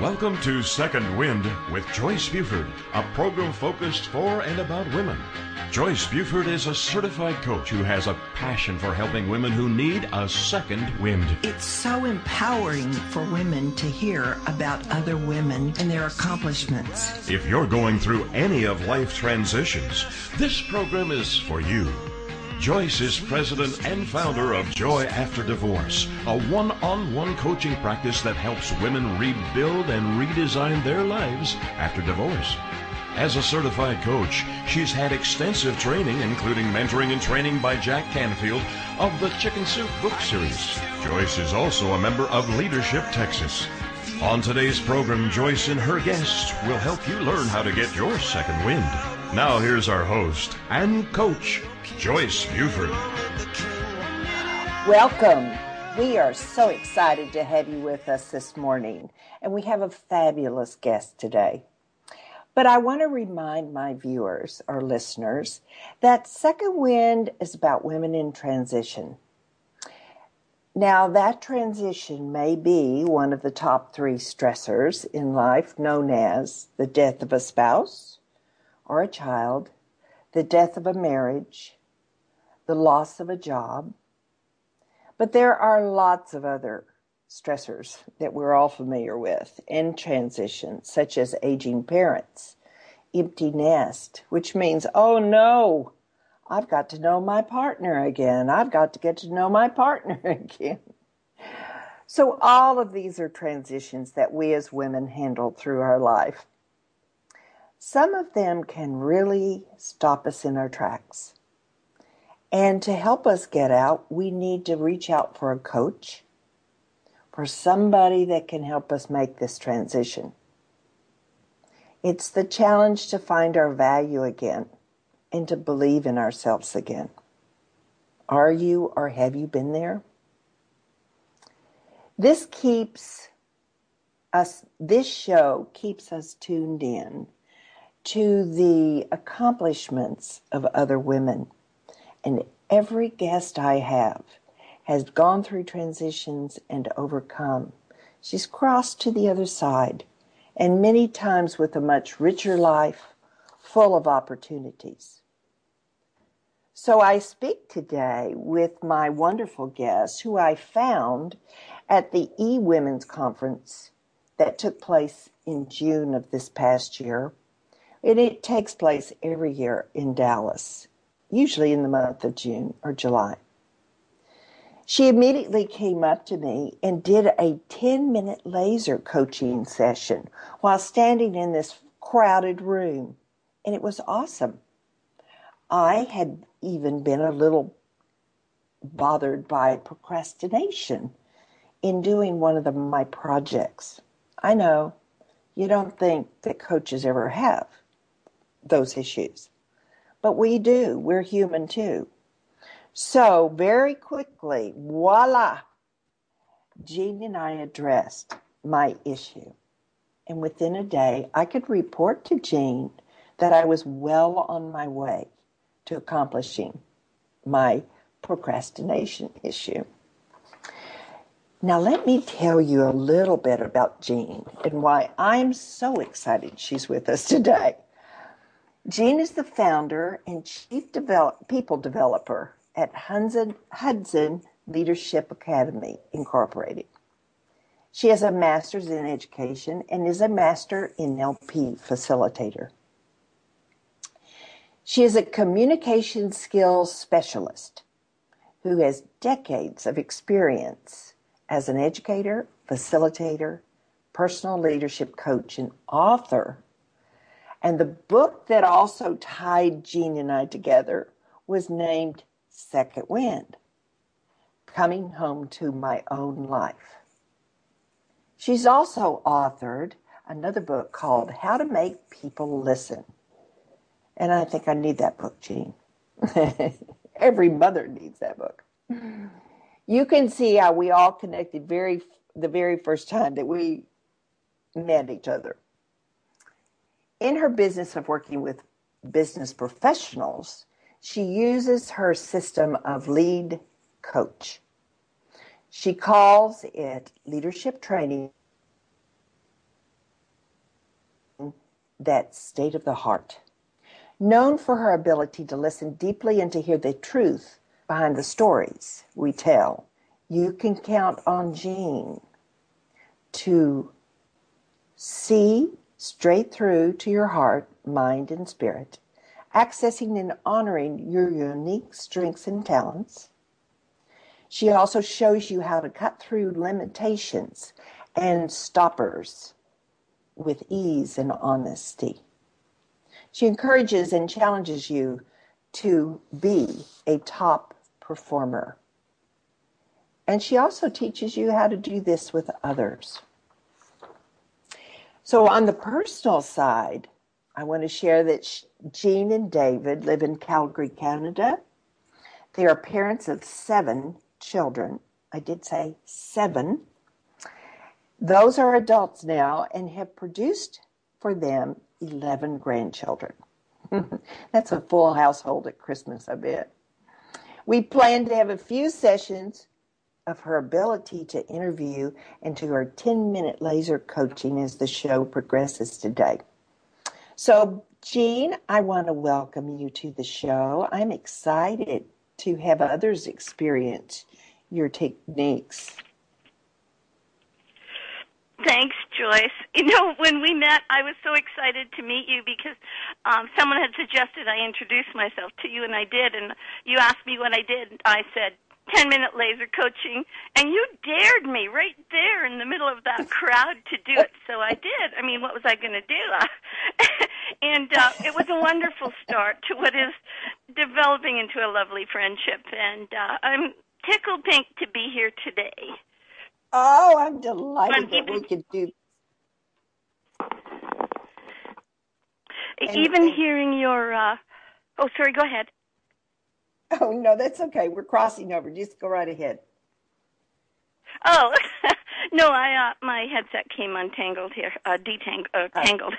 Welcome to Second Wind with Joyce Buford, a program focused for and about women. Joyce Buford is a certified coach who has a passion for helping women who need a second wind. It's so empowering for women to hear about other women and their accomplishments. If you're going through any of life transitions, this program is for you. Joyce is president and founder of Joy After Divorce, a one on one coaching practice that helps women rebuild and redesign their lives after divorce. As a certified coach, she's had extensive training, including mentoring and training by Jack Canfield of the Chicken Soup book series. Joyce is also a member of Leadership Texas. On today's program, Joyce and her guests will help you learn how to get your second wind. Now, here's our host and coach, Joyce Buford. Welcome. We are so excited to have you with us this morning, and we have a fabulous guest today. But I want to remind my viewers or listeners that Second Wind is about women in transition. Now, that transition may be one of the top three stressors in life, known as the death of a spouse or a child, the death of a marriage, the loss of a job. But there are lots of other stressors that we're all familiar with in transition, such as aging parents, empty nest, which means, oh no, I've got to know my partner again. I've got to get to know my partner again. So, all of these are transitions that we as women handle through our life. Some of them can really stop us in our tracks. And to help us get out, we need to reach out for a coach, for somebody that can help us make this transition. It's the challenge to find our value again and to believe in ourselves again. Are you or have you been there? This keeps us, this show keeps us tuned in to the accomplishments of other women. And every guest I have has gone through transitions and overcome. She's crossed to the other side, and many times with a much richer life full of opportunities. So I speak today with my wonderful guest who I found at the E Women's Conference that took place in June of this past year. And it takes place every year in Dallas, usually in the month of June or July. She immediately came up to me and did a 10 minute laser coaching session while standing in this crowded room. And it was awesome. I had even been a little bothered by procrastination in doing one of the, my projects. I know you don't think that coaches ever have those issues, but we do. We're human too. So, very quickly, voila, Jean and I addressed my issue. And within a day, I could report to Jean that I was well on my way to accomplishing my procrastination issue. Now, let me tell you a little bit about Jean and why I'm so excited she's with us today. Jean is the founder and chief develop, people developer at Hudson, Hudson Leadership Academy, Incorporated. She has a master's in education and is a master in NLP facilitator. She is a communication skills specialist who has decades of experience as an educator, facilitator, personal leadership coach, and author. And the book that also tied Jean and I together was named Second Wind Coming Home to My Own Life. She's also authored another book called How to Make People Listen and I think I need that book, Jean. Every mother needs that book. You can see how we all connected very the very first time that we met each other. In her business of working with business professionals, she uses her system of lead coach. She calls it leadership training that state of the heart. Known for her ability to listen deeply and to hear the truth behind the stories we tell, you can count on Jean to see straight through to your heart, mind, and spirit, accessing and honoring your unique strengths and talents. She also shows you how to cut through limitations and stoppers with ease and honesty. She encourages and challenges you to be a top performer. And she also teaches you how to do this with others. So, on the personal side, I want to share that Jean and David live in Calgary, Canada. They are parents of seven children. I did say seven. Those are adults now and have produced for them 11 grandchildren. That's a full household at Christmas, I bet. We plan to have a few sessions of her ability to interview and to her 10 minute laser coaching as the show progresses today. So, Jean, I want to welcome you to the show. I'm excited to have others experience your techniques. Thanks, Joyce. You know, when we met, I was so excited to meet you because um, someone had suggested I introduce myself to you, and I did. And you asked me what I did. I said, 10 minute laser coaching and you dared me right there in the middle of that crowd to do it. So i did. I mean what was i going to do? And uh, it was a wonderful start to what is developing into a lovely friendship and uh, i'm tickled pink to be here today. Oh i'm delighted that we could do even and, hearing your uh oh sorry go ahead Oh no, that's okay. We're crossing over. Just go right ahead. Oh no, I uh, my headset came untangled here, uh, detangled, uh, oh. tangled.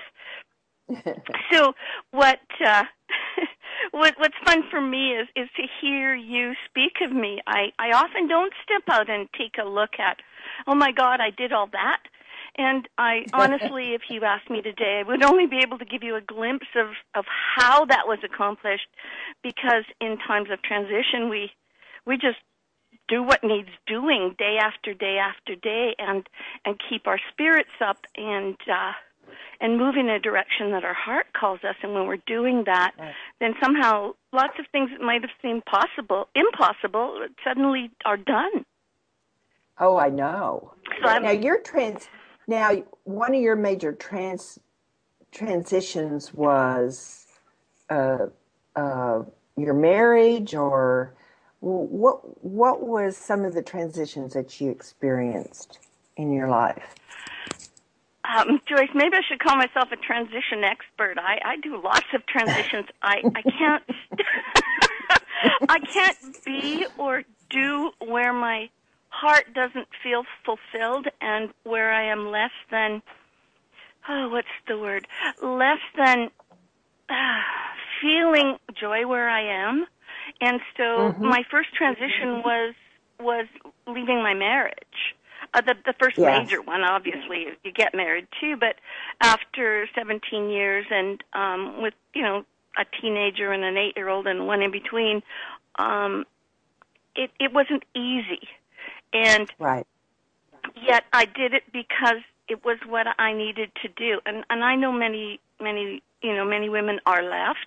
so what uh, what what's fun for me is is to hear you speak of me. I I often don't step out and take a look at, oh my God, I did all that. And I honestly, if you asked me today, I would only be able to give you a glimpse of, of how that was accomplished because in times of transition, we, we just do what needs doing day after day after day and, and keep our spirits up and, uh, and move in a direction that our heart calls us. And when we're doing that, right. then somehow lots of things that might have seemed possible, impossible, suddenly are done. Oh, I know. So now you're trans now, one of your major trans transitions was uh, uh, your marriage, or what? What was some of the transitions that you experienced in your life? Um, Joyce, maybe I should call myself a transition expert. I, I do lots of transitions. I, I can't I can't be or do where my heart doesn't feel fulfilled and where I am less than, oh, what's the word? Less than uh, feeling joy where I am. And so mm-hmm. my first transition was, was leaving my marriage. Uh, the the first yes. major one, obviously, you get married too. But after 17 years, and um, with you know a teenager and an eight year old and one in between, um, it it wasn't easy. And right. yet I did it because it was what I needed to do. And and I know many many you know many women are left.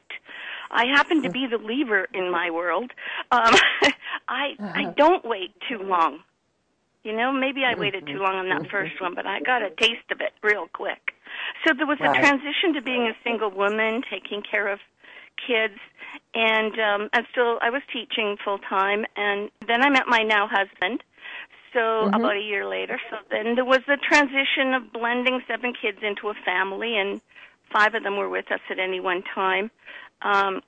I happen to be the lever in my world. Um, I I don't wait too long. You know, maybe I waited too long on that first one, but I got a taste of it real quick. So there was a transition to being a single woman, taking care of kids, and um, and still I was teaching full time. And then I met my now husband, so mm-hmm. about a year later. So then there was the transition of blending seven kids into a family, and five of them were with us at any one time. Um,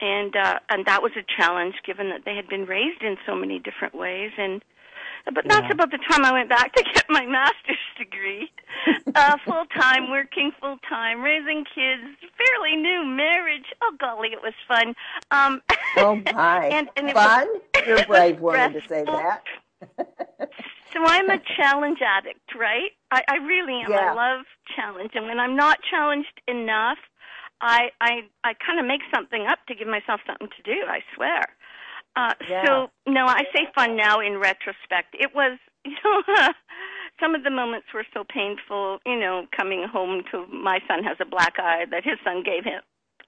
and uh, and that was a challenge, given that they had been raised in so many different ways. And but yeah. that's about the time I went back to get my master's degree, uh, full time, working full time, raising kids, fairly new marriage. Oh golly, it was fun. Um, oh my, and, and fun! Was, You're a brave woman to say that so I'm a challenge addict, right? I, I really am. Yeah. I love challenge, and when I'm not challenged enough, I I I kind of make something up to give myself something to do. I swear. Uh, Yeah. So no, I say fun now in retrospect. It was you know some of the moments were so painful. You know, coming home to my son has a black eye that his son gave him,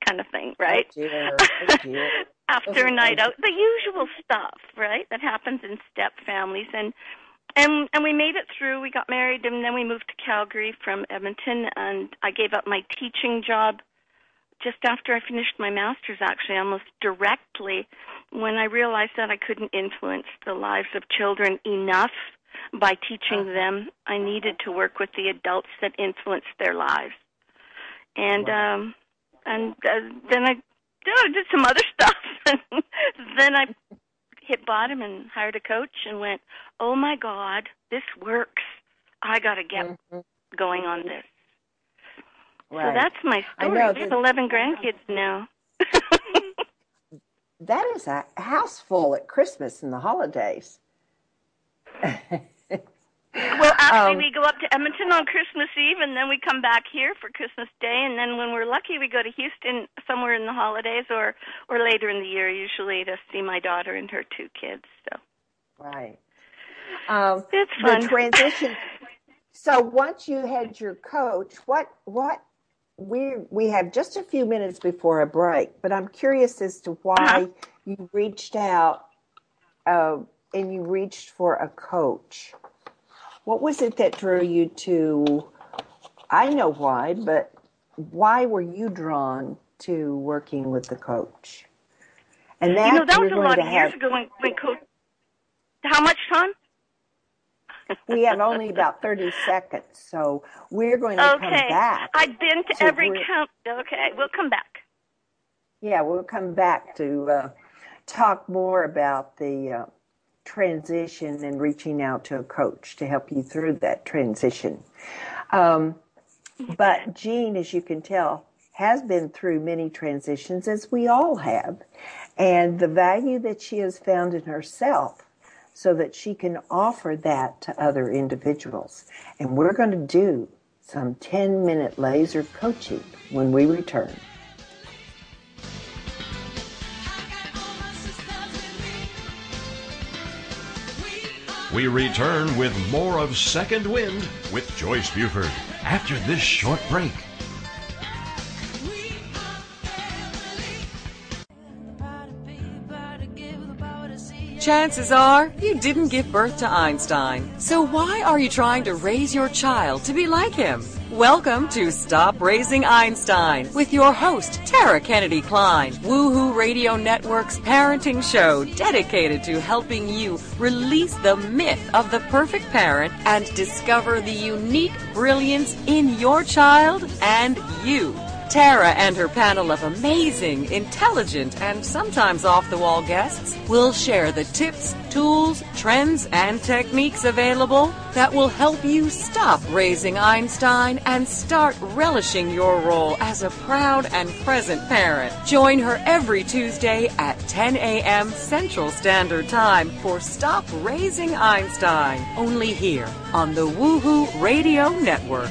kind of thing, right? Oh dear. Oh dear. After a night out, the usual stuff, right? That happens in step families, and and and we made it through. We got married, and then we moved to Calgary from Edmonton, and I gave up my teaching job just after I finished my master's, actually, almost directly, when I realized that I couldn't influence the lives of children enough by teaching them. I needed to work with the adults that influenced their lives. And um and uh, then I oh, did some other stuff. and then I hit bottom and hired a coach and went, "Oh my god, this works. I got to get Mhm. going on this." Right. So that's my I story. know we have 11 grandkids now. that is a house full at Christmas and the holidays. Well, actually, Um, we go up to Edmonton on Christmas Eve, and then we come back here for Christmas Day, and then when we're lucky, we go to Houston somewhere in the holidays or or later in the year, usually to see my daughter and her two kids. So Right. Um, it's fun. the transition. So once you had your coach, what what we we have just a few minutes before a break, but I'm curious as to why Uh-huh. you reached out uh, and you reached for a coach. What was it that drew you to? I know why, but why were you drawn to working with the coach? And that, you know, that was a lot of years have- ago when, when Coach. How much time? we have only about 30 seconds, so we're going to come Okay, back. I've been to every we're- count. Okay, we'll come back. Yeah, we'll come back to uh, talk more about the uh, transition and reaching out to a coach to help you through that transition. Um, but Jean, as you can tell, has been through many transitions, as we all have, and the value that she has found in herself so that she can offer that to other individuals. And we're going to do some 10 minute laser coaching when we return. We return with more of Second Wind with Joyce Buford after this short break. Chances are you didn't give birth to Einstein. So why are you trying to raise your child to be like him? Welcome to Stop Raising Einstein with your host, Tara Kennedy Klein, Woohoo Radio Network's parenting show dedicated to helping you release the myth of the perfect parent and discover the unique brilliance in your child and you. Tara and her panel of amazing, intelligent, and sometimes off the wall guests will share the tips, tools, trends, and techniques available that will help you stop raising Einstein and start relishing your role as a proud and present parent. Join her every Tuesday at 10 a.m. Central Standard Time for Stop Raising Einstein, only here on the Woohoo Radio Network.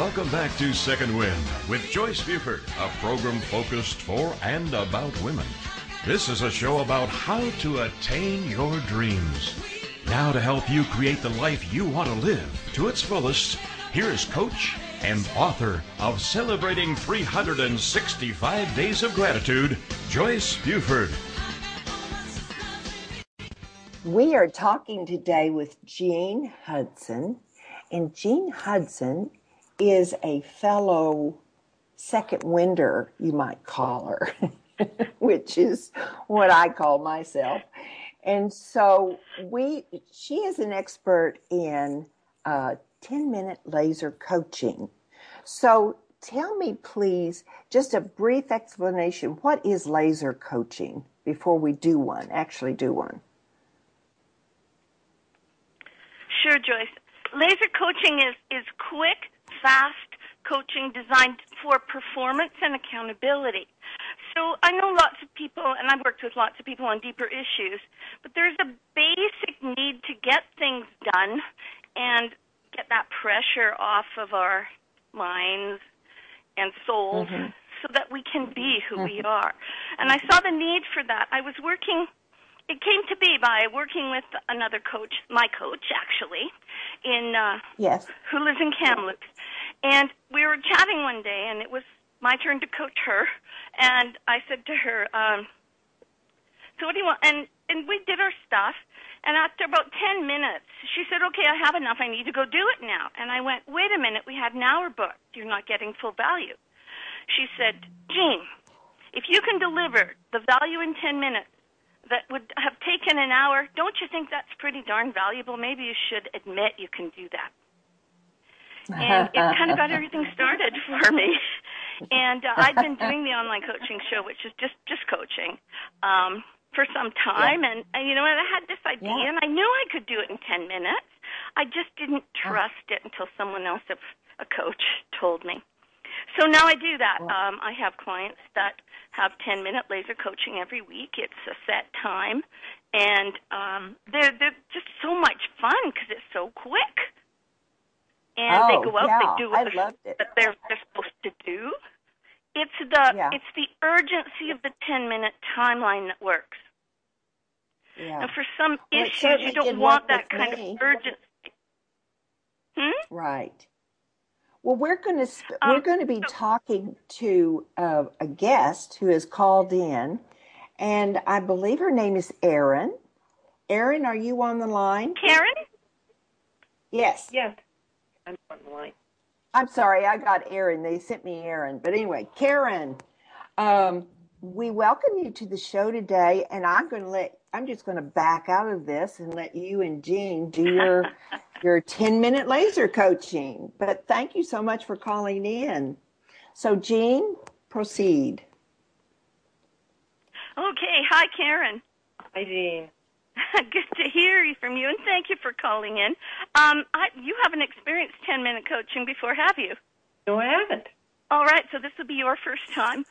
Welcome back to Second Wind with Joyce Buford, a program focused for and about women. This is a show about how to attain your dreams. Now, to help you create the life you want to live to its fullest, here is coach and author of Celebrating 365 Days of Gratitude, Joyce Buford. We are talking today with Jean Hudson, and Jean Hudson is a fellow second winder, you might call her, which is what I call myself. And so we, she is an expert in uh, 10 minute laser coaching. So tell me, please, just a brief explanation. What is laser coaching before we do one, actually do one? Sure, Joyce. Laser coaching is, is quick, fast coaching designed for performance and accountability. So I know lots of people, and I've worked with lots of people on deeper issues, but there's a basic need to get things done and get that pressure off of our minds and souls mm-hmm. so that we can be who mm-hmm. we are. And I saw the need for that. I was working, it came to be by working with another coach, my coach actually, in uh, yes. who lives in Kamloops. And we were chatting one day, and it was my turn to coach her. And I said to her, um, "So what do you want?" And and we did our stuff. And after about ten minutes, she said, "Okay, I have enough. I need to go do it now." And I went, "Wait a minute. We had an hour booked. You're not getting full value." She said, "Jean, if you can deliver the value in ten minutes." That would have taken an hour. Don't you think that's pretty darn valuable? Maybe you should admit you can do that and it kind of got everything started for me. And uh, I'd been doing the online coaching show, which is just just coaching, um, for some time. Yeah. And, and you know, I had this idea, yeah. and I knew I could do it in ten minutes. I just didn't trust it until someone else, a coach, told me. So now I do that. Um, I have clients that have 10 minute laser coaching every week. It's a set time, and um, they're they're just so much fun because it's so quick and oh, they go out, yeah. they do what they're, they're, they're supposed to do. It's the yeah. it's the urgency of the ten minute timeline that works. Yeah. And for some well, issues, you don't want that kind me. of urgency. Hmm? Right. Well, we're going to sp- um, we're going to be talking to uh, a guest who has called in, and I believe her name is Erin. Erin, are you on the line? Karen. Yes. Yes. I'm on the line. I'm sorry, I got Aaron. They sent me Aaron. But anyway, Karen, um, we welcome you to the show today, and I'm going to let I'm just going to back out of this and let you and Jean do your your 10 minute laser coaching. But thank you so much for calling in. So, Jean, proceed. Okay. Hi, Karen. Hi, Jean. Good to hear from you, and thank you for calling in. Um, I, you haven't experienced 10 minute coaching before, have you? No, I haven't. All right, so this will be your first time.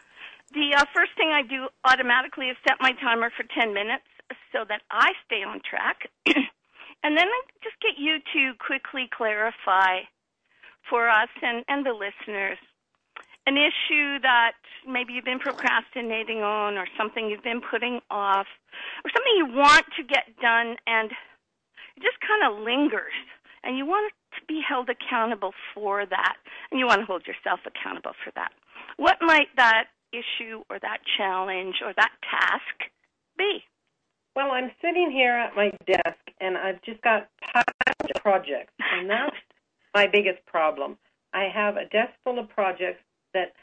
The uh, first thing I do automatically is set my timer for 10 minutes so that I stay on track. and then I just get you to quickly clarify for us and, and the listeners an issue that maybe you've been procrastinating on or something you've been putting off or something you want to get done and it just kind of lingers and you want to be held accountable for that and you want to hold yourself accountable for that. What might that issue or that challenge or that task be? Well, I'm sitting here at my desk and I've just got piles of projects and that's my biggest problem. I have a desk full of projects that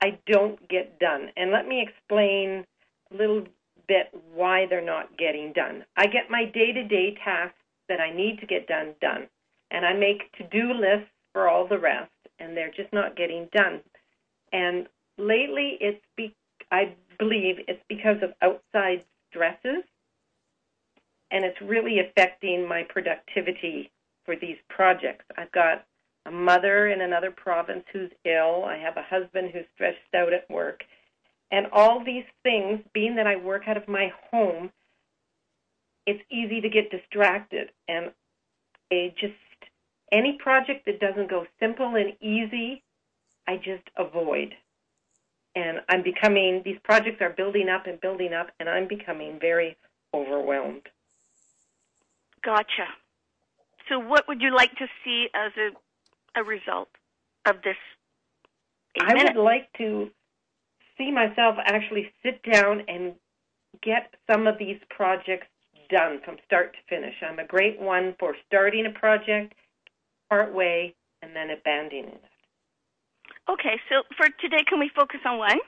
I don't get done. And let me explain a little bit why they're not getting done. I get my day to day tasks that I need to get done done. And I make to do lists for all the rest, and they're just not getting done. And lately, it's be- I believe it's because of outside stresses, and it's really affecting my productivity for these projects. I've got a mother in another province who's ill. I have a husband who's stressed out at work. And all these things, being that I work out of my home, it's easy to get distracted. And I just, any project that doesn't go simple and easy, I just avoid. And I'm becoming, these projects are building up and building up, and I'm becoming very overwhelmed. Gotcha. So, what would you like to see as a a result of this? I would like to see myself actually sit down and get some of these projects done from start to finish. I'm a great one for starting a project part way and then abandoning it. Okay, so for today, can we focus on one?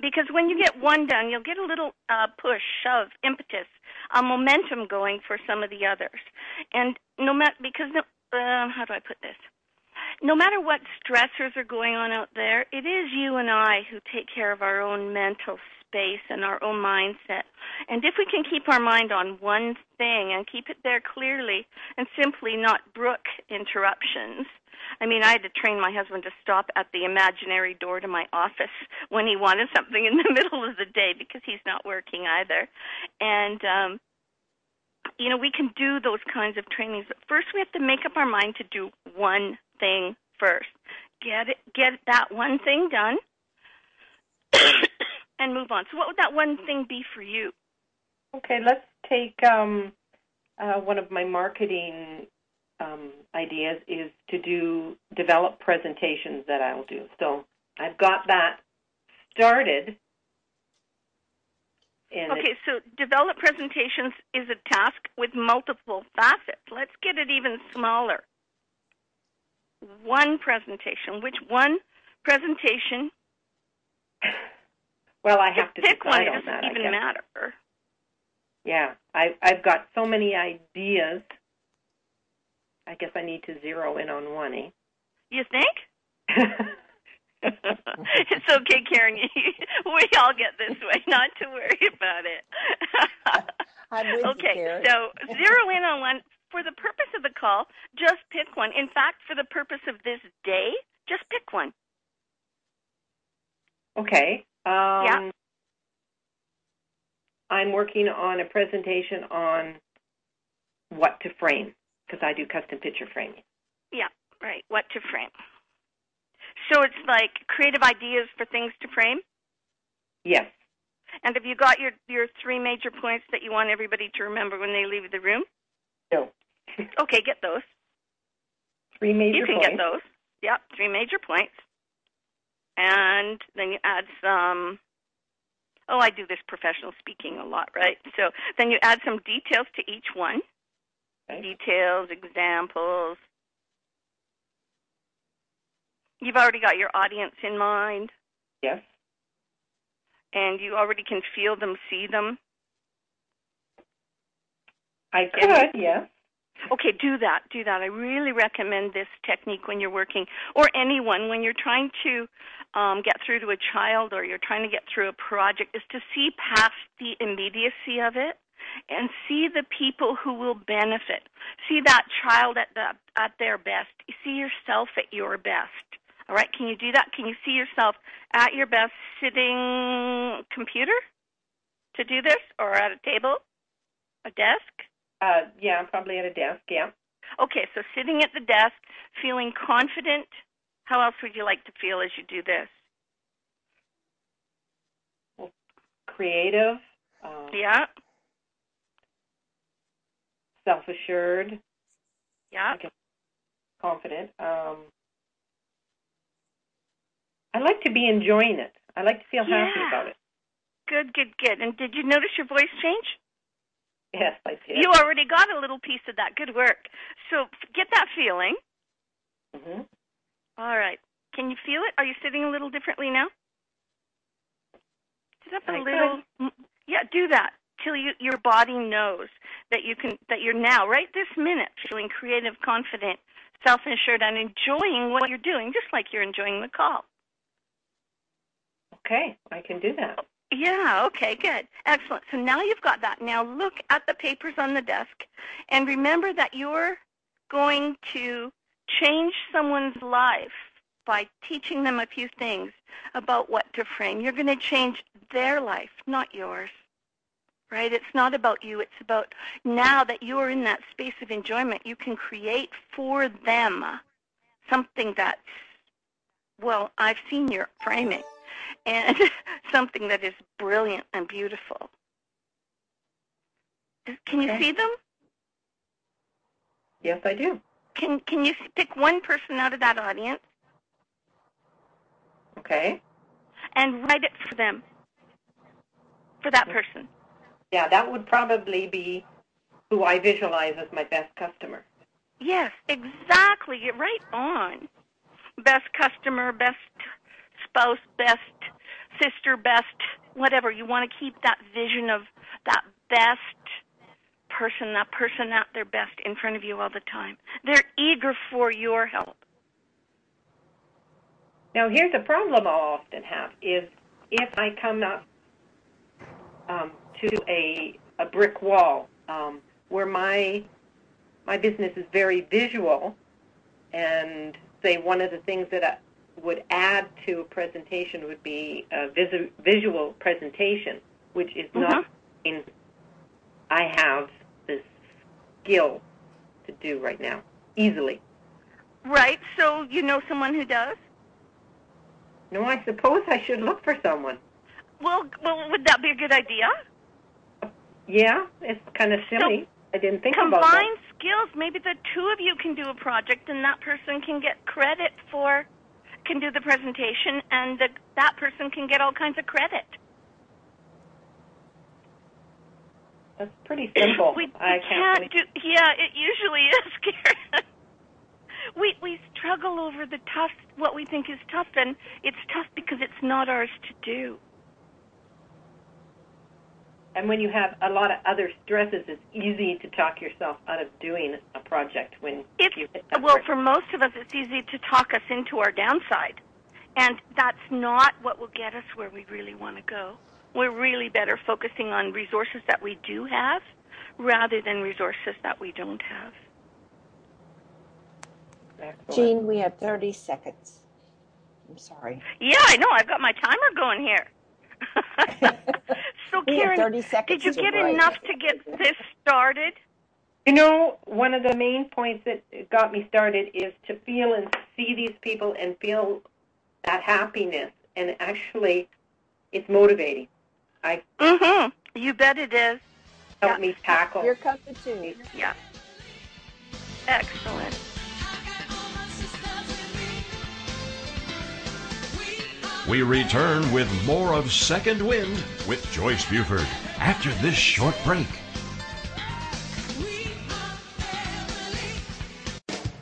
Because when you get one done, you'll get a little uh, push, shove, impetus, a momentum going for some of the others. And no matter because no, uh, how do I put this? No matter what stressors are going on out there, it is you and I who take care of our own mental space and our own mindset. And if we can keep our mind on one thing and keep it there clearly and simply not brook interruptions, I mean, I had to train my husband to stop at the imaginary door to my office when he wanted something in the middle of the day because he's not working either. And, um, you know, we can do those kinds of trainings, but first we have to make up our mind to do one thing first. Get it, get that one thing done, and move on. So, what would that one thing be for you? Okay, let's take um, uh, one of my marketing um, ideas is to do develop presentations that I'll do. So I've got that started. okay, so develop presentations is a task with multiple facets. Let's get it even smaller. One presentation. Which one presentation? Well, I have to pick one. It doesn't even matter. Yeah, I, I've got so many ideas I guess I need to zero in on one, eh? You think? it's okay, Karen. we all get this way. Not to worry about it. okay, you, so zero in on one. For the purpose of the call, just pick one. In fact, for the purpose of this day, just pick one. Okay. Um, yeah. I'm working on a presentation on what to frame because I do custom picture framing. Yeah, right. What to frame. So it's like creative ideas for things to frame? Yes. And have you got your, your three major points that you want everybody to remember when they leave the room? No. okay, get those. Three major You can points. get those. Yep, three major points. And then you add some oh, I do this professional speaking a lot, right? So then you add some details to each one okay. details, examples. You've already got your audience in mind. Yes. And you already can feel them, see them. I could, yes. Okay, do that. Do that. I really recommend this technique when you're working, or anyone when you're trying to um, get through to a child or you're trying to get through a project, is to see past the immediacy of it and see the people who will benefit. See that child at the at their best. See yourself at your best. All right, can you do that? Can you see yourself at your best sitting computer to do this or at a table, a desk? Uh, yeah, probably at a desk, yeah. Okay, so sitting at the desk, feeling confident. How else would you like to feel as you do this? Well, creative. Um, yeah self assured. Yeah. Confident. Um, I like to be enjoying it. I like to feel yeah. happy about it. Good, good, good. And did you notice your voice change? Yes, I did. You already got a little piece of that. Good work. So get that feeling. Mm-hmm. All right. Can you feel it? Are you sitting a little differently now? Sit up a I little. Could. Yeah, do that till you, your body knows that you can that you're now right this minute feeling creative, confident, self-assured, and enjoying what you're doing, just like you're enjoying the call. Okay, I can do that. Yeah, okay, good. Excellent. So now you've got that. Now look at the papers on the desk and remember that you're going to change someone's life by teaching them a few things about what to frame. You're going to change their life, not yours right? It's not about you. It's about now that you're in that space of enjoyment, you can create for them something that's, well, I've seen your framing, and something that is brilliant and beautiful. Can you okay. see them? Yes, I do. Can can you pick one person out of that audience Okay. and write it for them? For that person. Yeah, that would probably be who I visualize as my best customer. Yes, exactly. You're right on. Best customer, best spouse, best sister, best whatever. You want to keep that vision of that best person, that person at their best in front of you all the time. They're eager for your help. Now, here's a problem I'll often have is if I come up um, to a a brick wall um, where my my business is very visual, and say one of the things that I would add to a presentation would be a visu- visual presentation, which is not mm-hmm. in I have this skill to do right now easily. Right? So you know someone who does? No, I suppose I should look for someone. Well, well, would that be a good idea? Yeah, it's kind of silly. I didn't think about Combine that. skills. Maybe the two of you can do a project, and that person can get credit for, can do the presentation, and the, that person can get all kinds of credit. That's pretty simple. We, I can't can't. do. Yeah, it usually is, Karen. we we struggle over the tough, what we think is tough, and it's tough because it's not ours to do. And when you have a lot of other stresses, it's easy to talk yourself out of doing a project when It's you hit that well, brick. for most of us, it's easy to talk us into our downside, and that's not what will get us where we really want to go. We're really better focusing on resources that we do have, rather than resources that we don't have. Excellent. Jean, we have 30 seconds. I'm sorry. Yeah, I know. I've got my timer going here. so, Karen, did you get break. enough to get this started? You know, one of the main points that got me started is to feel and see these people and feel that happiness. And actually, it's motivating. I Mm-hmm. You bet it is. help me tackle. Here comes the tune. Yeah. Excellent. We return with more of Second Wind with Joyce Buford after this short break.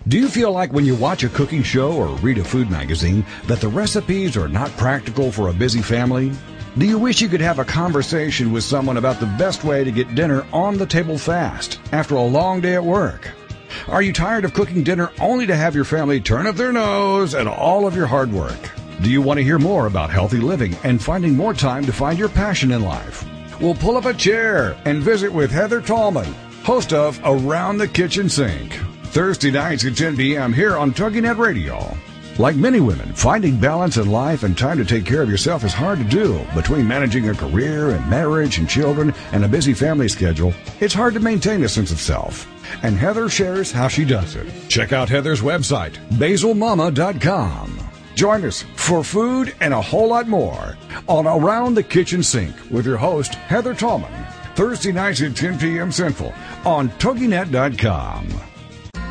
Do you feel like when you watch a cooking show or read a food magazine that the recipes are not practical for a busy family? Do you wish you could have a conversation with someone about the best way to get dinner on the table fast after a long day at work? Are you tired of cooking dinner only to have your family turn up their nose at all of your hard work? Do you want to hear more about healthy living and finding more time to find your passion in life? We'll pull up a chair and visit with Heather Tallman, host of Around the Kitchen Sink, Thursday nights at 10 p.m. here on TogiNet Radio. Like many women, finding balance in life and time to take care of yourself is hard to do. Between managing a career and marriage and children and a busy family schedule, it's hard to maintain a sense of self. And Heather shares how she does it. Check out Heather's website, basilmama.com. Join us for food and a whole lot more on Around the Kitchen Sink with your host, Heather Tallman. Thursday nights at 10 p.m. Central on TogiNet.com.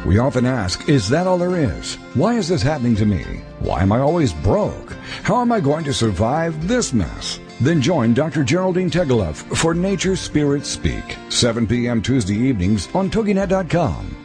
We often ask, is that all there is? Why is this happening to me? Why am I always broke? How am I going to survive this mess? Then join Dr. Geraldine Tegeloff for Nature Spirits Speak, 7 p.m. Tuesday evenings on TogiNet.com.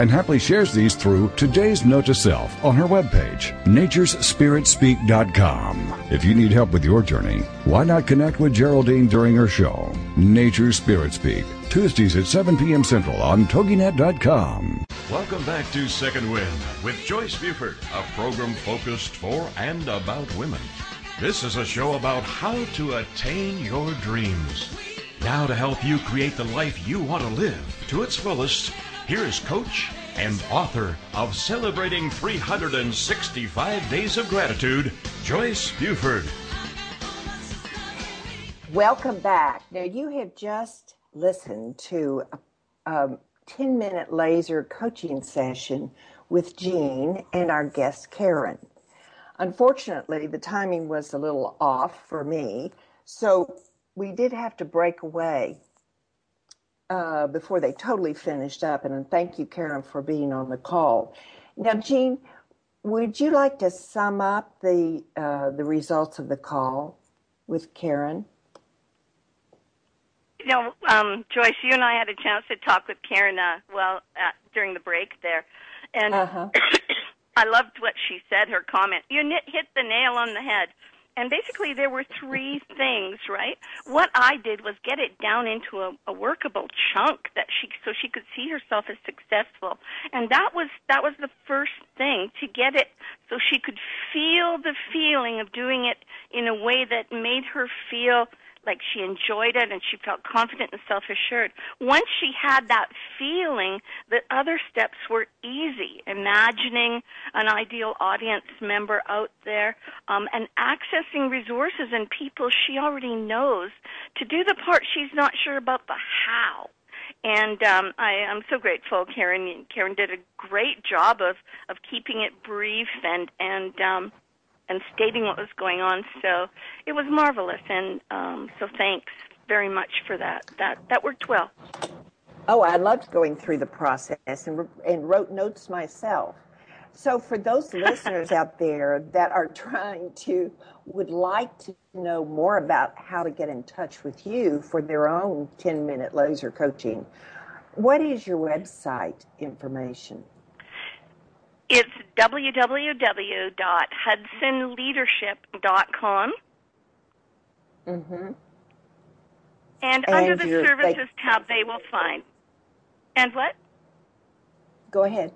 and happily shares these through today's note to self on her webpage, naturespiritspeak.com. If you need help with your journey, why not connect with Geraldine during her show, Nature Spirit Speak, Tuesdays at 7 p.m. Central on TogiNet.com. Welcome back to Second Wind with Joyce Buford, a program focused for and about women. This is a show about how to attain your dreams. Now, to help you create the life you want to live to its fullest, here is Coach and author of Celebrating 365 Days of Gratitude, Joyce Buford. Welcome back. Now, you have just listened to a, a 10 minute laser coaching session with Jean and our guest Karen. Unfortunately, the timing was a little off for me, so we did have to break away uh, before they totally finished up. And thank you, Karen, for being on the call. Now, Jean, would you like to sum up the uh, the results of the call with Karen? You know, um, Joyce, you and I had a chance to talk with Karen uh, well uh, during the break there, and uh-huh. I loved what she said. Her comment, you hit the nail on the head. And basically, there were three things, right? What I did was get it down into a, a workable chunk that she, so she could see herself as successful, and that was that was the first thing to get it so she could feel the feeling of doing it in a way that made her feel like she enjoyed it and she felt confident and self assured. Once she had that feeling, the other steps were easy. Imagining an ideal audience member out there um, and accessing resources and people she already knows to do the part she's not sure about the how. And um, I, am so grateful, Karen. Karen did a great job of of keeping it brief and and um, and stating what was going on. So it was marvelous, and um, so thanks very much for that. That that worked well. Oh, I loved going through the process and and wrote notes myself. So for those listeners out there that are trying to would like to know more about how to get in touch with you for their own 10 minute laser coaching, what is your website information? Www.hudsonleadership.com. Mm-hmm. And, and under the services like, tab, they will find. And what? Go ahead.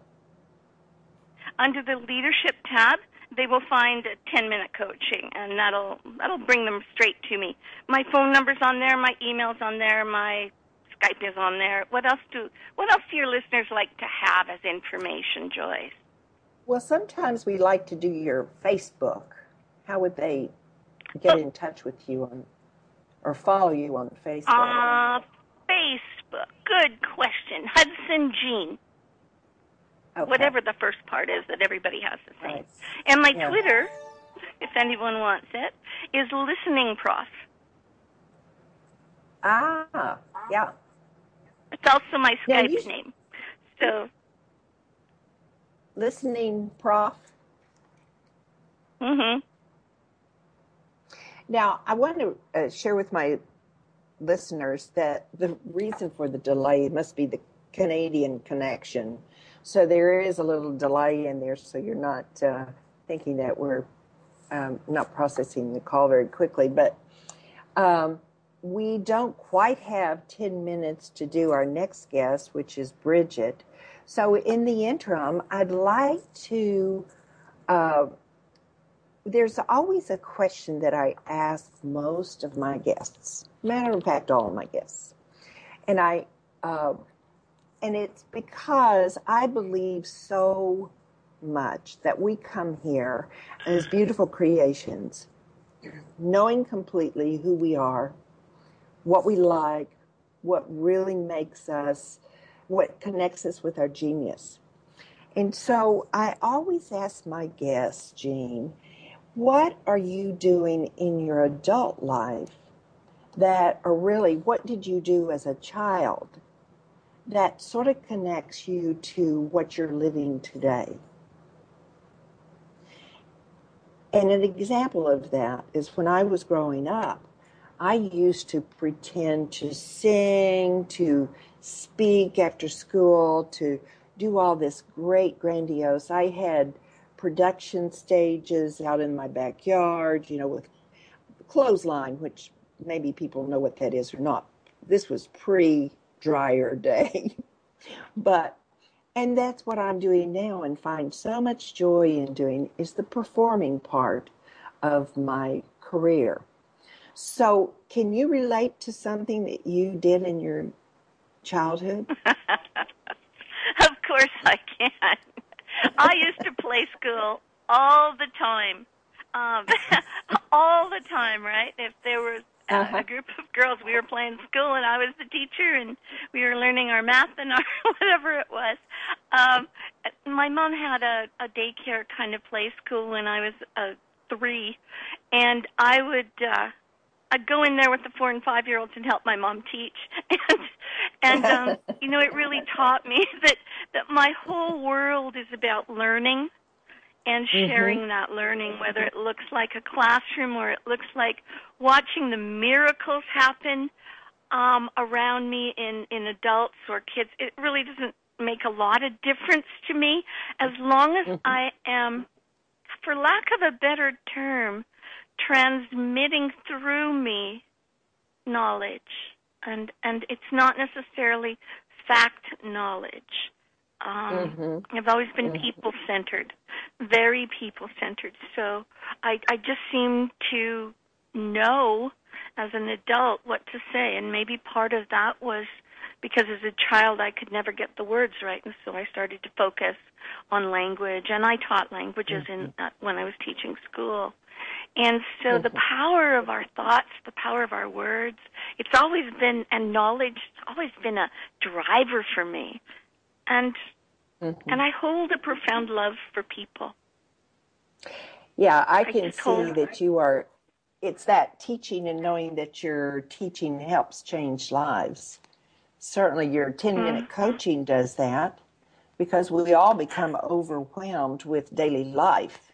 Under the leadership tab, they will find a 10 minute coaching and that'll that'll bring them straight to me. My phone number's on there, my email's on there, my Skype is on there. What else do what else do your listeners like to have as information, Joyce? Well, sometimes we like to do your Facebook. How would they get in touch with you on or follow you on Facebook? Uh, Facebook. Good question. Hudson Jean. Okay. Whatever the first part is that everybody has the same. Right. And my yeah. Twitter, if anyone wants it, is listening prof. Ah, yeah. It's also my Skype you... name. So listening prof? Mm-hmm. Now, I want to uh, share with my listeners that the reason for the delay must be the Canadian connection. So there is a little delay in there, so you're not uh, thinking that we're um, not processing the call very quickly. But um, we don't quite have 10 minutes to do our next guest, which is Bridget. So in the interim, I'd like to. Uh, there's always a question that I ask most of my guests. Matter of fact, all my guests, and I, uh, and it's because I believe so much that we come here as beautiful creations, knowing completely who we are, what we like, what really makes us what connects us with our genius. And so I always ask my guests, Jean, what are you doing in your adult life that, or really, what did you do as a child that sort of connects you to what you're living today? And an example of that is when I was growing up, I used to pretend to sing, to speak after school, to do all this great, grandiose. I had production stages out in my backyard, you know, with clothesline, which maybe people know what that is or not. This was pre dryer day. but and that's what I'm doing now and find so much joy in doing is the performing part of my career. So, can you relate to something that you did in your childhood? of course I can. I used to play school all the time. Um, all the time, right? If there was uh, uh-huh. a group of girls, we were playing school, and I was the teacher, and we were learning our math and our whatever it was. Um, my mom had a, a daycare kind of play school when I was uh, three, and I would. uh I'd go in there with the four and five year olds and help my mom teach, and and um, you know it really taught me that that my whole world is about learning and mm-hmm. sharing mm-hmm. that learning, whether it looks like a classroom or it looks like watching the miracles happen um, around me in in adults or kids. It really doesn't make a lot of difference to me as long as mm-hmm. I am, for lack of a better term, transmitting through me knowledge and and it's not necessarily fact knowledge um mm-hmm. i've always been mm-hmm. people centered very people centered so i i just seem to know as an adult what to say and maybe part of that was because as a child I could never get the words right and so I started to focus on language and I taught languages mm-hmm. in uh, when I was teaching school and so mm-hmm. the power of our thoughts, the power of our words, it's always been, and knowledge, it's always been a driver for me. And, mm-hmm. and I hold a profound love for people. Yeah, I can I see that you are, it's that teaching and knowing that your teaching helps change lives. Certainly your 10 minute mm-hmm. coaching does that because we all become overwhelmed with daily life.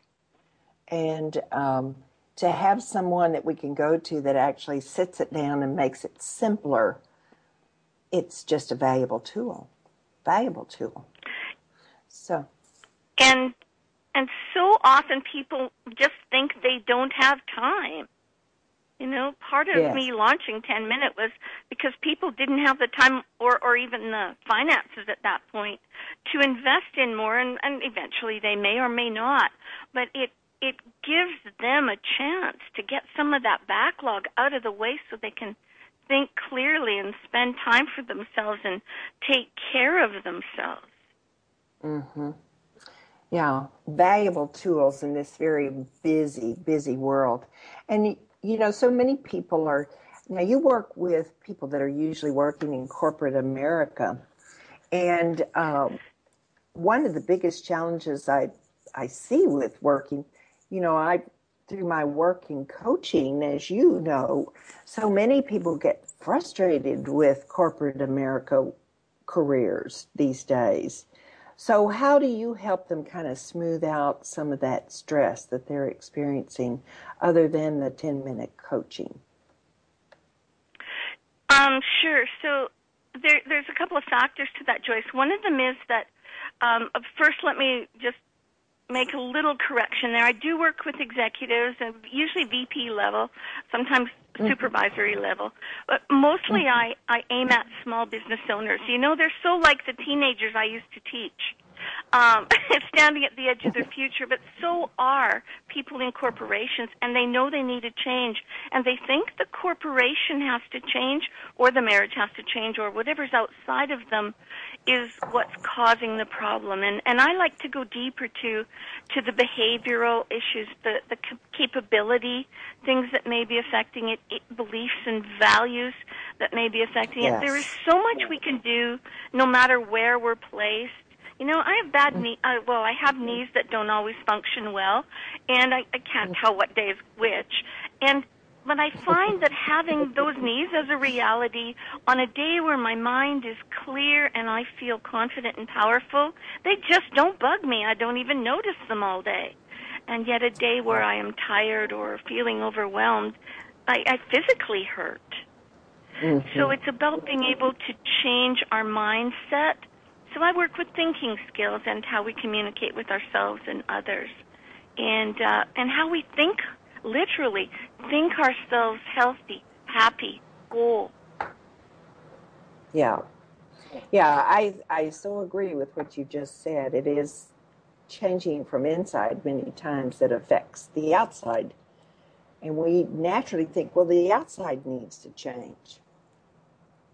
And, um, to have someone that we can go to that actually sits it down and makes it simpler, it's just a valuable tool. Valuable tool. So. And and so often people just think they don't have time. You know, part of yes. me launching 10 Minute was because people didn't have the time or, or even the finances at that point to invest in more, and, and eventually they may or may not. But it it gives them a chance to get some of that backlog out of the way so they can think clearly and spend time for themselves and take care of themselves. Mhm. Yeah, valuable tools in this very busy, busy world. And you know, so many people are now you work with people that are usually working in corporate America. And um, one of the biggest challenges I I see with working you know, I through my work in coaching, as you know, so many people get frustrated with corporate America careers these days. So, how do you help them kind of smooth out some of that stress that they're experiencing other than the 10 minute coaching? Um, sure. So, there, there's a couple of factors to that, Joyce. One of them is that, um, first, let me just make a little correction there. I do work with executives, and usually VP level, sometimes mm-hmm. supervisory level, but mostly mm-hmm. I I aim at small business owners. You know, they're so like the teenagers I used to teach um, standing at the edge of their future, but so are people in corporations, and they know they need a change, and they think the corporation has to change, or the marriage has to change, or whatever's outside of them is what's causing the problem. And and I like to go deeper to to the behavioral issues, the the capability, things that may be affecting it, it beliefs and values that may be affecting yes. it. There is so much we can do, no matter where we're placed you know, I have bad knee. Uh, well, I have knees that don't always function well, and I, I can't tell what day is which. And but I find that having those knees as a reality on a day where my mind is clear and I feel confident and powerful, they just don't bug me. I don't even notice them all day. And yet, a day where I am tired or feeling overwhelmed, I, I physically hurt. Mm-hmm. So it's about being able to change our mindset so I work with thinking skills and how we communicate with ourselves and others, and uh, and how we think literally think ourselves healthy, happy, whole. Yeah, yeah, I I so agree with what you just said. It is changing from inside many times that affects the outside, and we naturally think, well, the outside needs to change.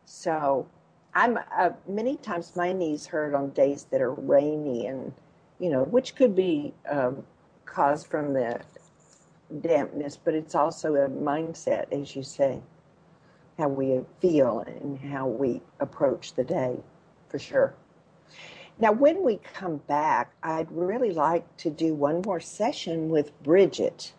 So I'm uh, many times my knees hurt on days that are rainy and you know which could be um, caused from the dampness, but it's also a mindset, as you say, how we feel and how we approach the day, for sure. Now, when we come back, I'd really like to do one more session with Bridget,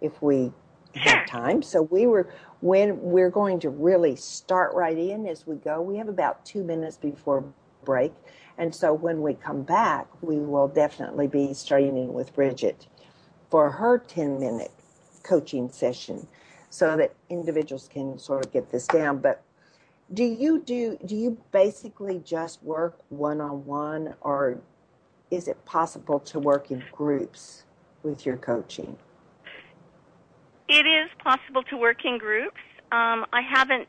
if we have time. So we were when we're going to really start right in as we go. We have about two minutes before break, and so when we come back, we will definitely be starting in with Bridget for her ten minute coaching session, so that individuals can sort of get this down. But do you do do you basically just work one on one or is it possible to work in groups with your coaching it is possible to work in groups. Um, i haven't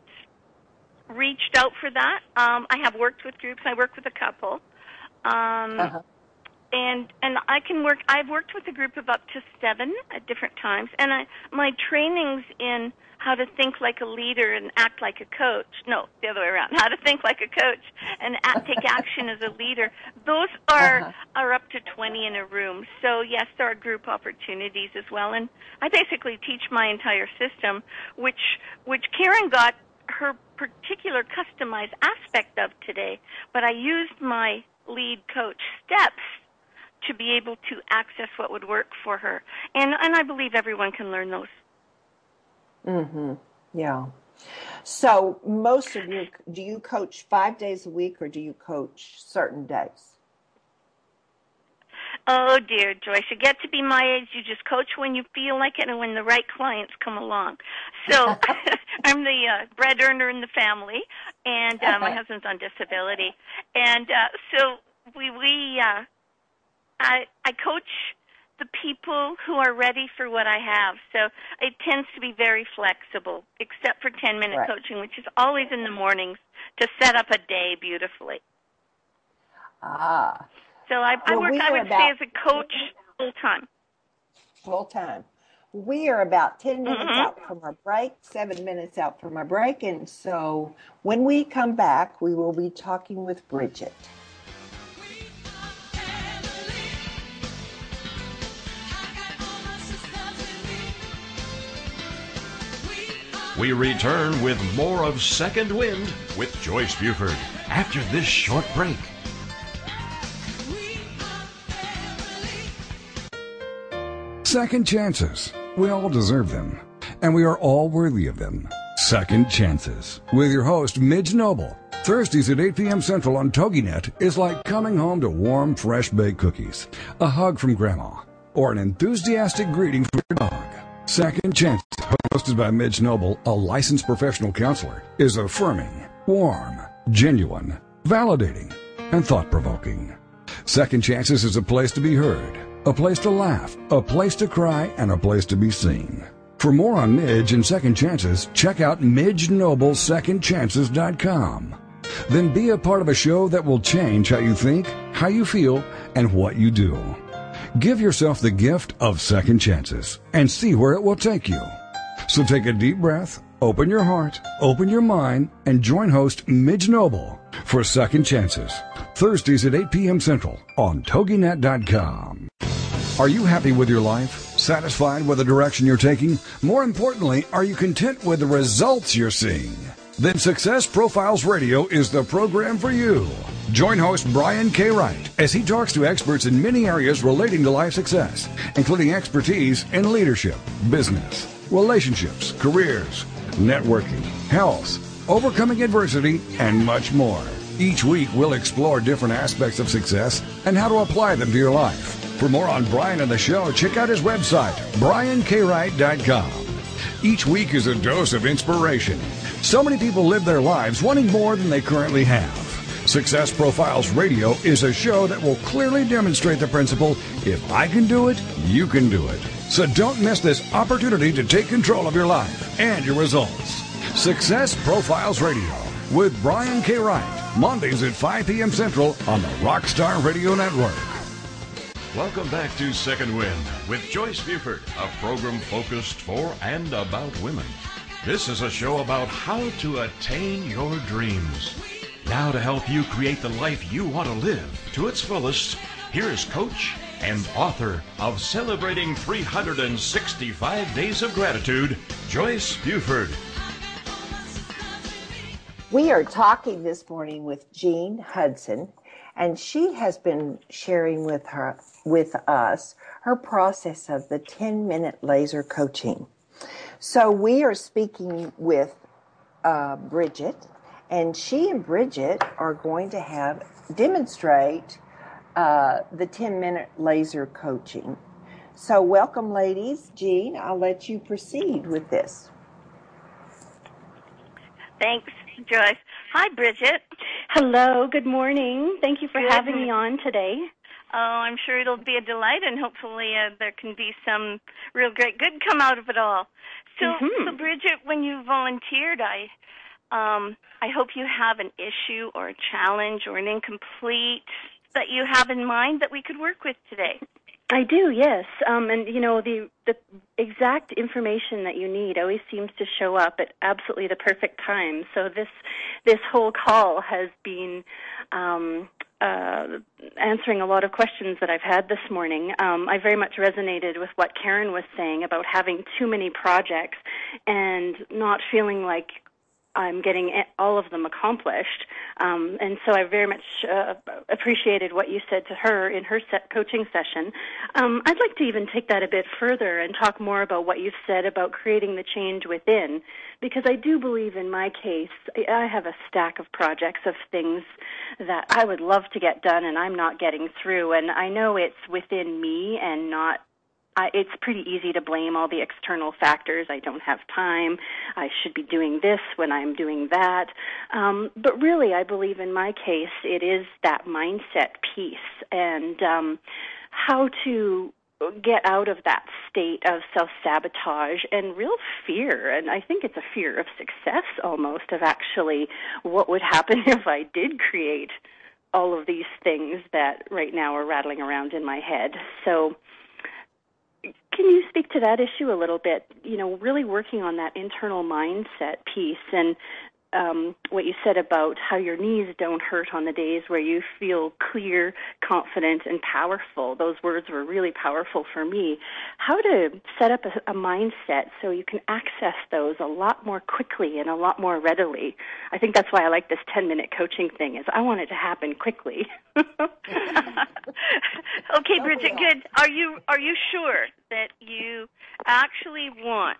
reached out for that. Um, i have worked with groups. I work with a couple. Um, uh-huh. and and i can work i've worked with a group of up to seven at different times. And i my trainings in how to think like a leader and act like a coach. No, the other way around. How to think like a coach and act, take action as a leader. Those are uh-huh. are up to 20 in a room. So yes, there are group opportunities as well. And I basically teach my entire system, which which Karen got her particular customized aspect of today. But I used my lead coach steps to be able to access what would work for her. And and I believe everyone can learn those Mm-hmm. Yeah. So most of you, do you coach five days a week or do you coach certain days? Oh dear, Joyce, you get to be my age, you just coach when you feel like it and when the right clients come along. So I'm the uh, bread earner in the family, and uh, my husband's on disability, and uh, so we we uh, I I coach the people who are ready for what I have. So it tends to be very flexible, except for 10 minute right. coaching, which is always in the mornings to set up a day beautifully. Ah. So I, well, I work, I would say, as a coach full time. Full time. We are about 10 minutes mm-hmm. out from our break, seven minutes out from our break. And so when we come back, we will be talking with Bridget. We return with more of Second Wind with Joyce Buford after this short break. Second chances. We all deserve them, and we are all worthy of them. Second Chances with your host, Midge Noble. Thursdays at 8 p.m. Central on TogiNet is like coming home to warm, fresh baked cookies, a hug from Grandma, or an enthusiastic greeting from your dog. Second Chances hosted by Midge Noble, a licensed professional counselor, is affirming, warm, genuine, validating, and thought provoking. Second Chances is a place to be heard, a place to laugh, a place to cry, and a place to be seen. For more on Midge and Second Chances, check out MidgeNobleSecondChances.com. Then be a part of a show that will change how you think, how you feel, and what you do. Give yourself the gift of second chances and see where it will take you. So take a deep breath, open your heart, open your mind, and join host Midge Noble for Second Chances. Thursdays at 8 p.m. Central on TogiNet.com. Are you happy with your life? Satisfied with the direction you're taking? More importantly, are you content with the results you're seeing? Then Success Profiles Radio is the program for you. Join host Brian K. Wright as he talks to experts in many areas relating to life success, including expertise in leadership, business, relationships, careers, networking, health, overcoming adversity, and much more. Each week, we'll explore different aspects of success and how to apply them to your life. For more on Brian and the show, check out his website, briankwright.com. Each week is a dose of inspiration. So many people live their lives wanting more than they currently have. Success Profiles Radio is a show that will clearly demonstrate the principle if I can do it, you can do it. So don't miss this opportunity to take control of your life and your results. Success Profiles Radio with Brian K. Wright, Mondays at 5 p.m. Central on the Rockstar Radio Network. Welcome back to Second Wind with Joyce Buford, a program focused for and about women. This is a show about how to attain your dreams. Now, to help you create the life you want to live to its fullest, here is Coach and author of Celebrating 365 Days of Gratitude, Joyce Buford. We are talking this morning with Jean Hudson, and she has been sharing with her with us her process of the 10 minute laser coaching. So we are speaking with uh, Bridget, and she and Bridget are going to have demonstrate uh, the 10 minute laser coaching. So, welcome, ladies. Jean, I'll let you proceed with this. Thanks, Joyce. Hi, Bridget. Hello, good morning. Thank you for Good having me on today. Oh, I'm sure it'll be a delight, and hopefully uh, there can be some real great good come out of it all. So, Mhm. so Bridget, when you volunteered, I, um, I hope you have an issue or a challenge or an incomplete that you have in mind that we could work with today. I do, yes. Um, and you know, the the exact information that you need always seems to show up at absolutely the perfect time. So this this whole call has been um, uh, answering a lot of questions that I've had this morning. Um, I very much resonated with what Karen was saying about having too many projects and not feeling like I'm getting all of them accomplished. Um, and so I very much uh, appreciated what you said to her in her coaching session. Um, I'd like to even take that a bit further and talk more about what you've said about creating the change within, because I do believe in my case, I have a stack of projects of things that I would love to get done and I'm not getting through. And I know it's within me and not I, it's pretty easy to blame all the external factors. I don't have time. I should be doing this when I'm doing that. Um, but really, I believe in my case, it is that mindset piece and um, how to get out of that state of self sabotage and real fear. And I think it's a fear of success almost of actually what would happen if I did create all of these things that right now are rattling around in my head. So, can you speak to that issue a little bit? You know, really working on that internal mindset piece and um, what you said about how your knees don't hurt on the days where you feel clear, confident, and powerful. Those words were really powerful for me. How to set up a, a mindset so you can access those a lot more quickly and a lot more readily. I think that's why I like this 10 minute coaching thing is I want it to happen quickly. okay, Bridget, good. Are you are you sure that you actually want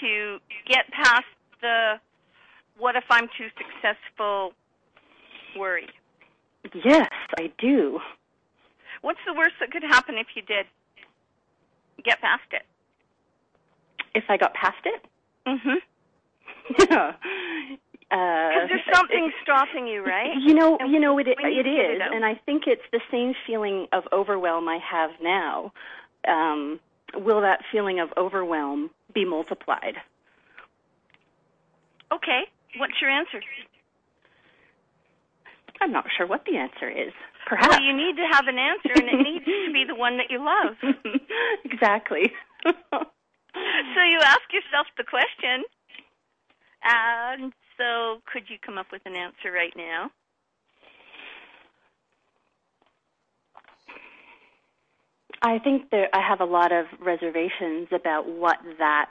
to get past the what if I'm too successful worry? yes, I do. What's the worst that could happen if you did get past it? If I got past it, Mm Mhm. yeah. Because Uh, there's something stopping you, right? You know, And you know it. It get is, it and I think it's the same feeling of overwhelm I have now. Um, will that feeling of overwhelm be multiplied? Okay. What's your answer? I'm not sure what the answer is. Perhaps Well, you need to have an answer, and it needs to be the one that you love. exactly. So you ask yourself the question, and so could you come up with an answer right now? I think there. I have a lot of reservations about what that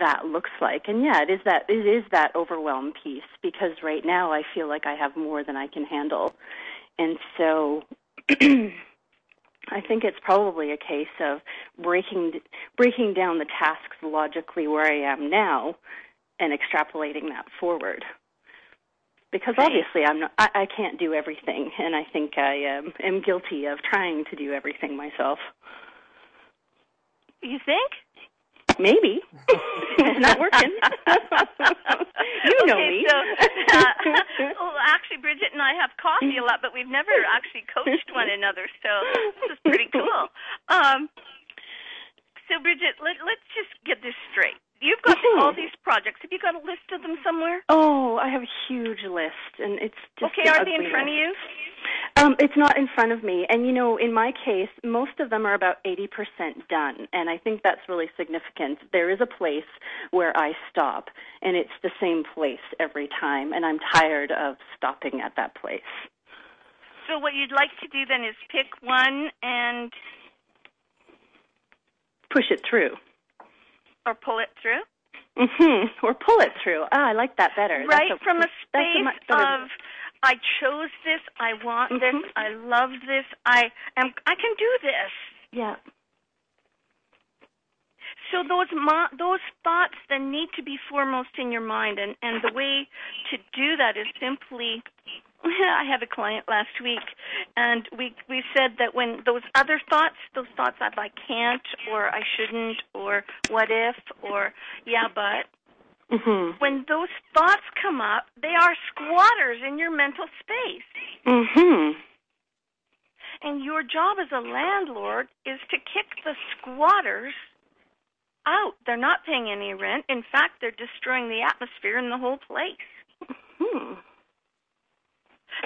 that looks like, and yeah, it is that it is that overwhelm piece because right now I feel like I have more than I can handle, and so. I think it's probably a case of breaking breaking down the tasks logically where I am now and extrapolating that forward. Because obviously I'm not, I, I can't do everything, and I think I um, am guilty of trying to do everything myself. You think? Maybe it's not working. you know okay, me. So, uh, well, actually, Bridget and I have coffee a lot, but we've never actually coached one another, so this is pretty cool. Um, so, Bridget, let, let's just get this straight. You've got mm-hmm. all these projects. Have you got a list of them somewhere? Oh, I have a huge list, and it's just okay. Are they in front list. of you? Um, it's not in front of me, and you know, in my case, most of them are about eighty percent done, and I think that's really significant. There is a place where I stop, and it's the same place every time, and I'm tired of stopping at that place. So, what you'd like to do then is pick one and push it through. Or pull it through? Mm-hmm. Or pull it through. Ah, I like that better. Right a, from a space of I chose this, I want mm-hmm. this, I love this, I am I can do this. Yeah. So those mo- those thoughts then need to be foremost in your mind, and and the way to do that is simply I had a client last week, and we we said that when those other thoughts, those thoughts of I can't or I shouldn't or what if or yeah but, mm-hmm. when those thoughts come up, they are squatters in your mental space. Mm-hmm. And your job as a landlord is to kick the squatters out. They're not paying any rent. In fact, they're destroying the atmosphere in the whole place. Hmm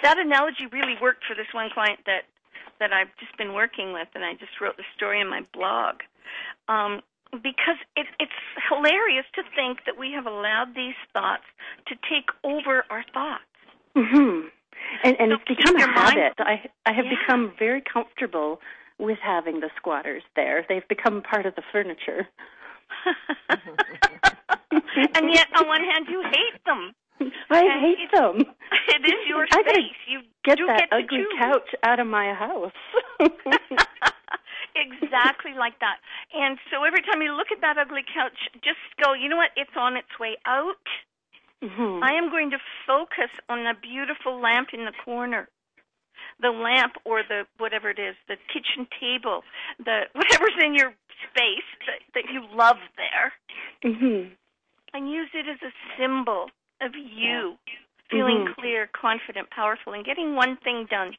that analogy really worked for this one client that that I've just been working with, and I just wrote the story in my blog. Um, because it, it's hilarious to think that we have allowed these thoughts to take over our thoughts. Mm-hmm. And, and so it's become a habit. Mind. I, I have yeah. become very comfortable with having the squatters there. They've become part of the furniture. and yet, on one hand, you hate them. I and hate them. It is your space. I you get that get ugly couch out of my house. exactly like that. And so every time you look at that ugly couch, just go, you know what? It's on its way out. Mm-hmm. I am going to focus on the beautiful lamp in the corner. The lamp or the whatever it is, the kitchen table, the whatever's in your space that, that you love there. Mm-hmm. And use it as a symbol of you feeling mm-hmm. clear, confident, powerful, and getting one thing done.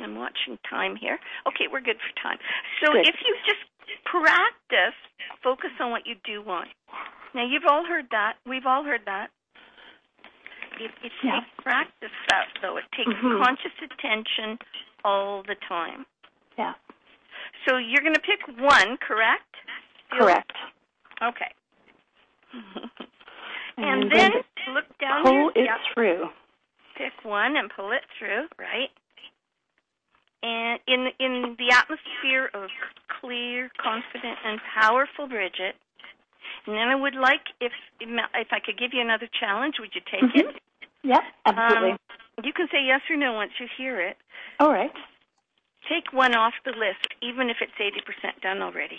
I'm watching time here. Okay, we're good for time. So good. if you just practice, focus on what you do want. Now you've all heard that. We've all heard that. It, it yeah. takes practice, that though. It takes mm-hmm. conscious attention all the time. Yeah. So you're going to pick one, correct? Correct. Okay. and, and then look down pull it yep. through. Pick one and pull it through, right? And in in the atmosphere of clear, confident, and powerful Bridget. And then I would like if if I could give you another challenge, would you take mm-hmm. it? Yep, absolutely. Um, you can say yes or no once you hear it. All right. Take one off the list, even if it's eighty percent done already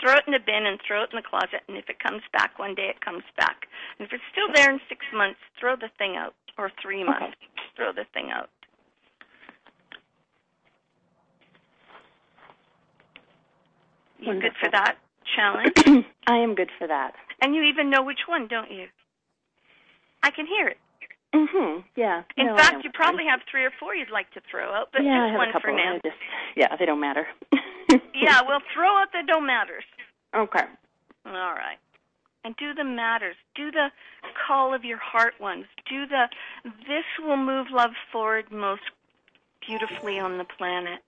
throw it in the bin and throw it in the closet. And if it comes back one day, it comes back. And if it's still there in six months, throw the thing out. Or three months, okay. throw the thing out. You Wonderful. good for that challenge? I am good for that. And you even know which one, don't you? I can hear it. Mhm. Yeah. In no, fact, you probably have three or four you'd like to throw out, but yeah, just one for now. Just, yeah, they don't matter. yeah, well, throw out the don't matters. Okay. All right. And do the matters. Do the call of your heart ones. Do the this will move love forward most beautifully on the planet.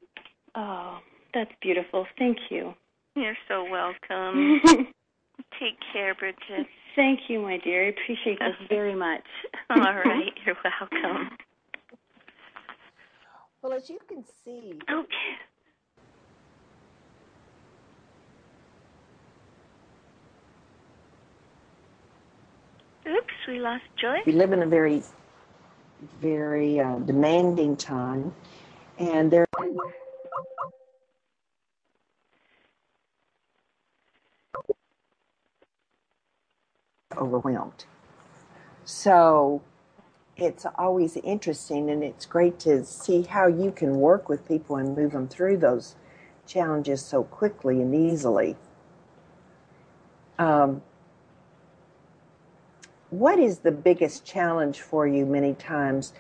Oh, that's beautiful. Thank you. You're so welcome. Take care, Bridget. Thank you, my dear. I appreciate this very much. All right, you're welcome. Well, as you can see. Okay. Oops, we lost Joy. We live in a very, very uh, demanding time, and there. Overwhelmed. So it's always interesting and it's great to see how you can work with people and move them through those challenges so quickly and easily. Um, what is the biggest challenge for you many times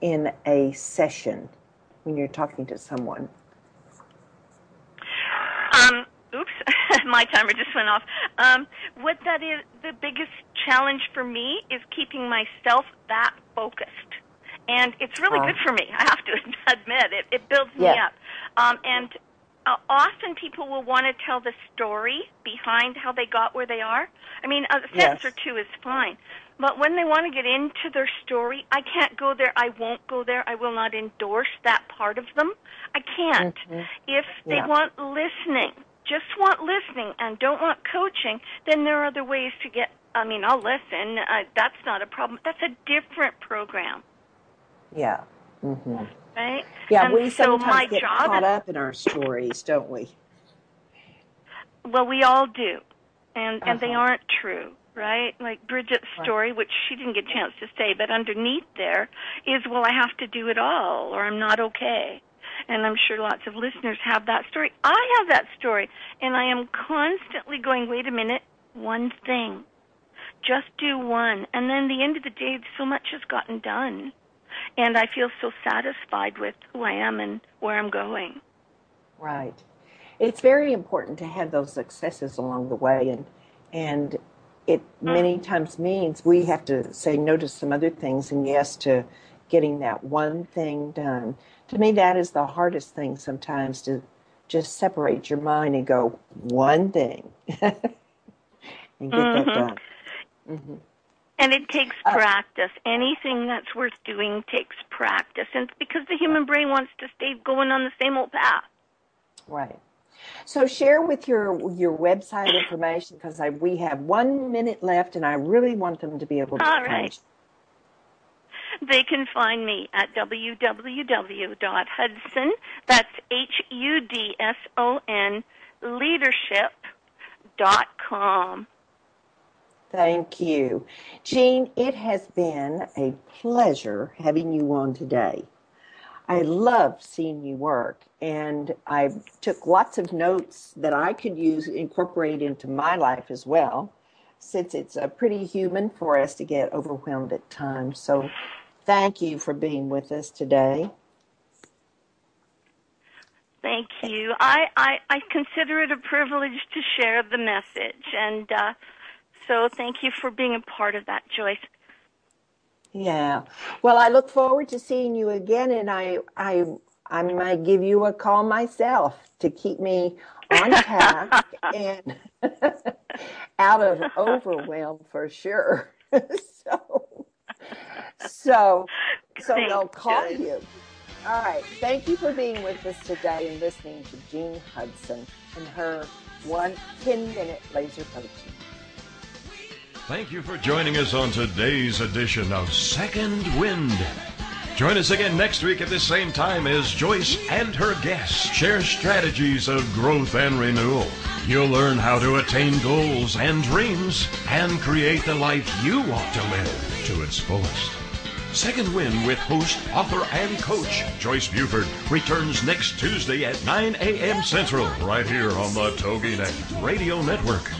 in a session when you're talking to someone? Um, oops, my timer just went off. Um, what that is, the biggest challenge for me is keeping myself that focused. And it's really Oh. good for me, I have to admit. It, it builds me up. Um, and uh, often people will want to tell the story behind how they got where they are. I mean, a sentence Yes. or two is fine. But when they want to get into their story, I can't go there. I won't go there. I will not endorse that part of them. I can't. If they Yeah. want listening, just want listening and don't want coaching, then there are other ways to get. I mean, I'll listen. Uh, that's not a problem. That's a different program, Yeah. hmm right? Yeah, and we so sometimes get job caught is, up in our stories, don't we? Well, we all do, and and they Uh-huh. aren't true, right? Like Bridget's story, which she didn't get a chance to say, but underneath there is, well, I have to do it all, or I'm not okay. And I'm sure lots of listeners have that story. I have that story, and I am constantly going, wait a minute, one thing. Just do one. And then the end of the day, so much has gotten done. And I feel so satisfied with who I am and where I'm going. Right. It's very important to have those successes along the way, and and it many mm-hmm. times means we have to say no to some other things and yes to getting that one thing done. To me, that is the hardest thing sometimes to just separate your mind and go one thing and get that Mhm. done. hmm And it takes Uh, practice. Anything that's worth doing takes practice. And it's because the human brain wants to stay going on the same old path. Right. So share with your your website information because we have one minute left and I really want them to be able to All right. They can find me at www.hudson, that's H-U-D-S-O-N, leadership.com. Thank you. Jean, it has been a pleasure having you on today. I love seeing you work, and I took lots of notes that I could use, incorporate into my life as well, since it's uh, pretty human for us to get overwhelmed at times. So thank you for being with us today. Thank you. I, I, I consider it a privilege to share the message. And uh, so thank you for being a part of that, Joyce. Yeah. Well, I look forward to seeing you again, and I, I, I might give you a call myself to keep me on task and out of overwhelm for sure. so, so, so they'll call Joyce. you. All right. Thank you for being with us today and listening to Jean Hudson and her one 10 minute laser coaching. Thank you for joining us on today's edition of Second Wind. Join us again next week at the same time as Joyce and her guests share strategies of growth and renewal. You'll learn how to attain goals and dreams and create the life you want to live to its fullest. Second Wind with host, author, and coach Joyce Buford returns next Tuesday at 9 a.m. Central right here on the TogiNet Radio Network.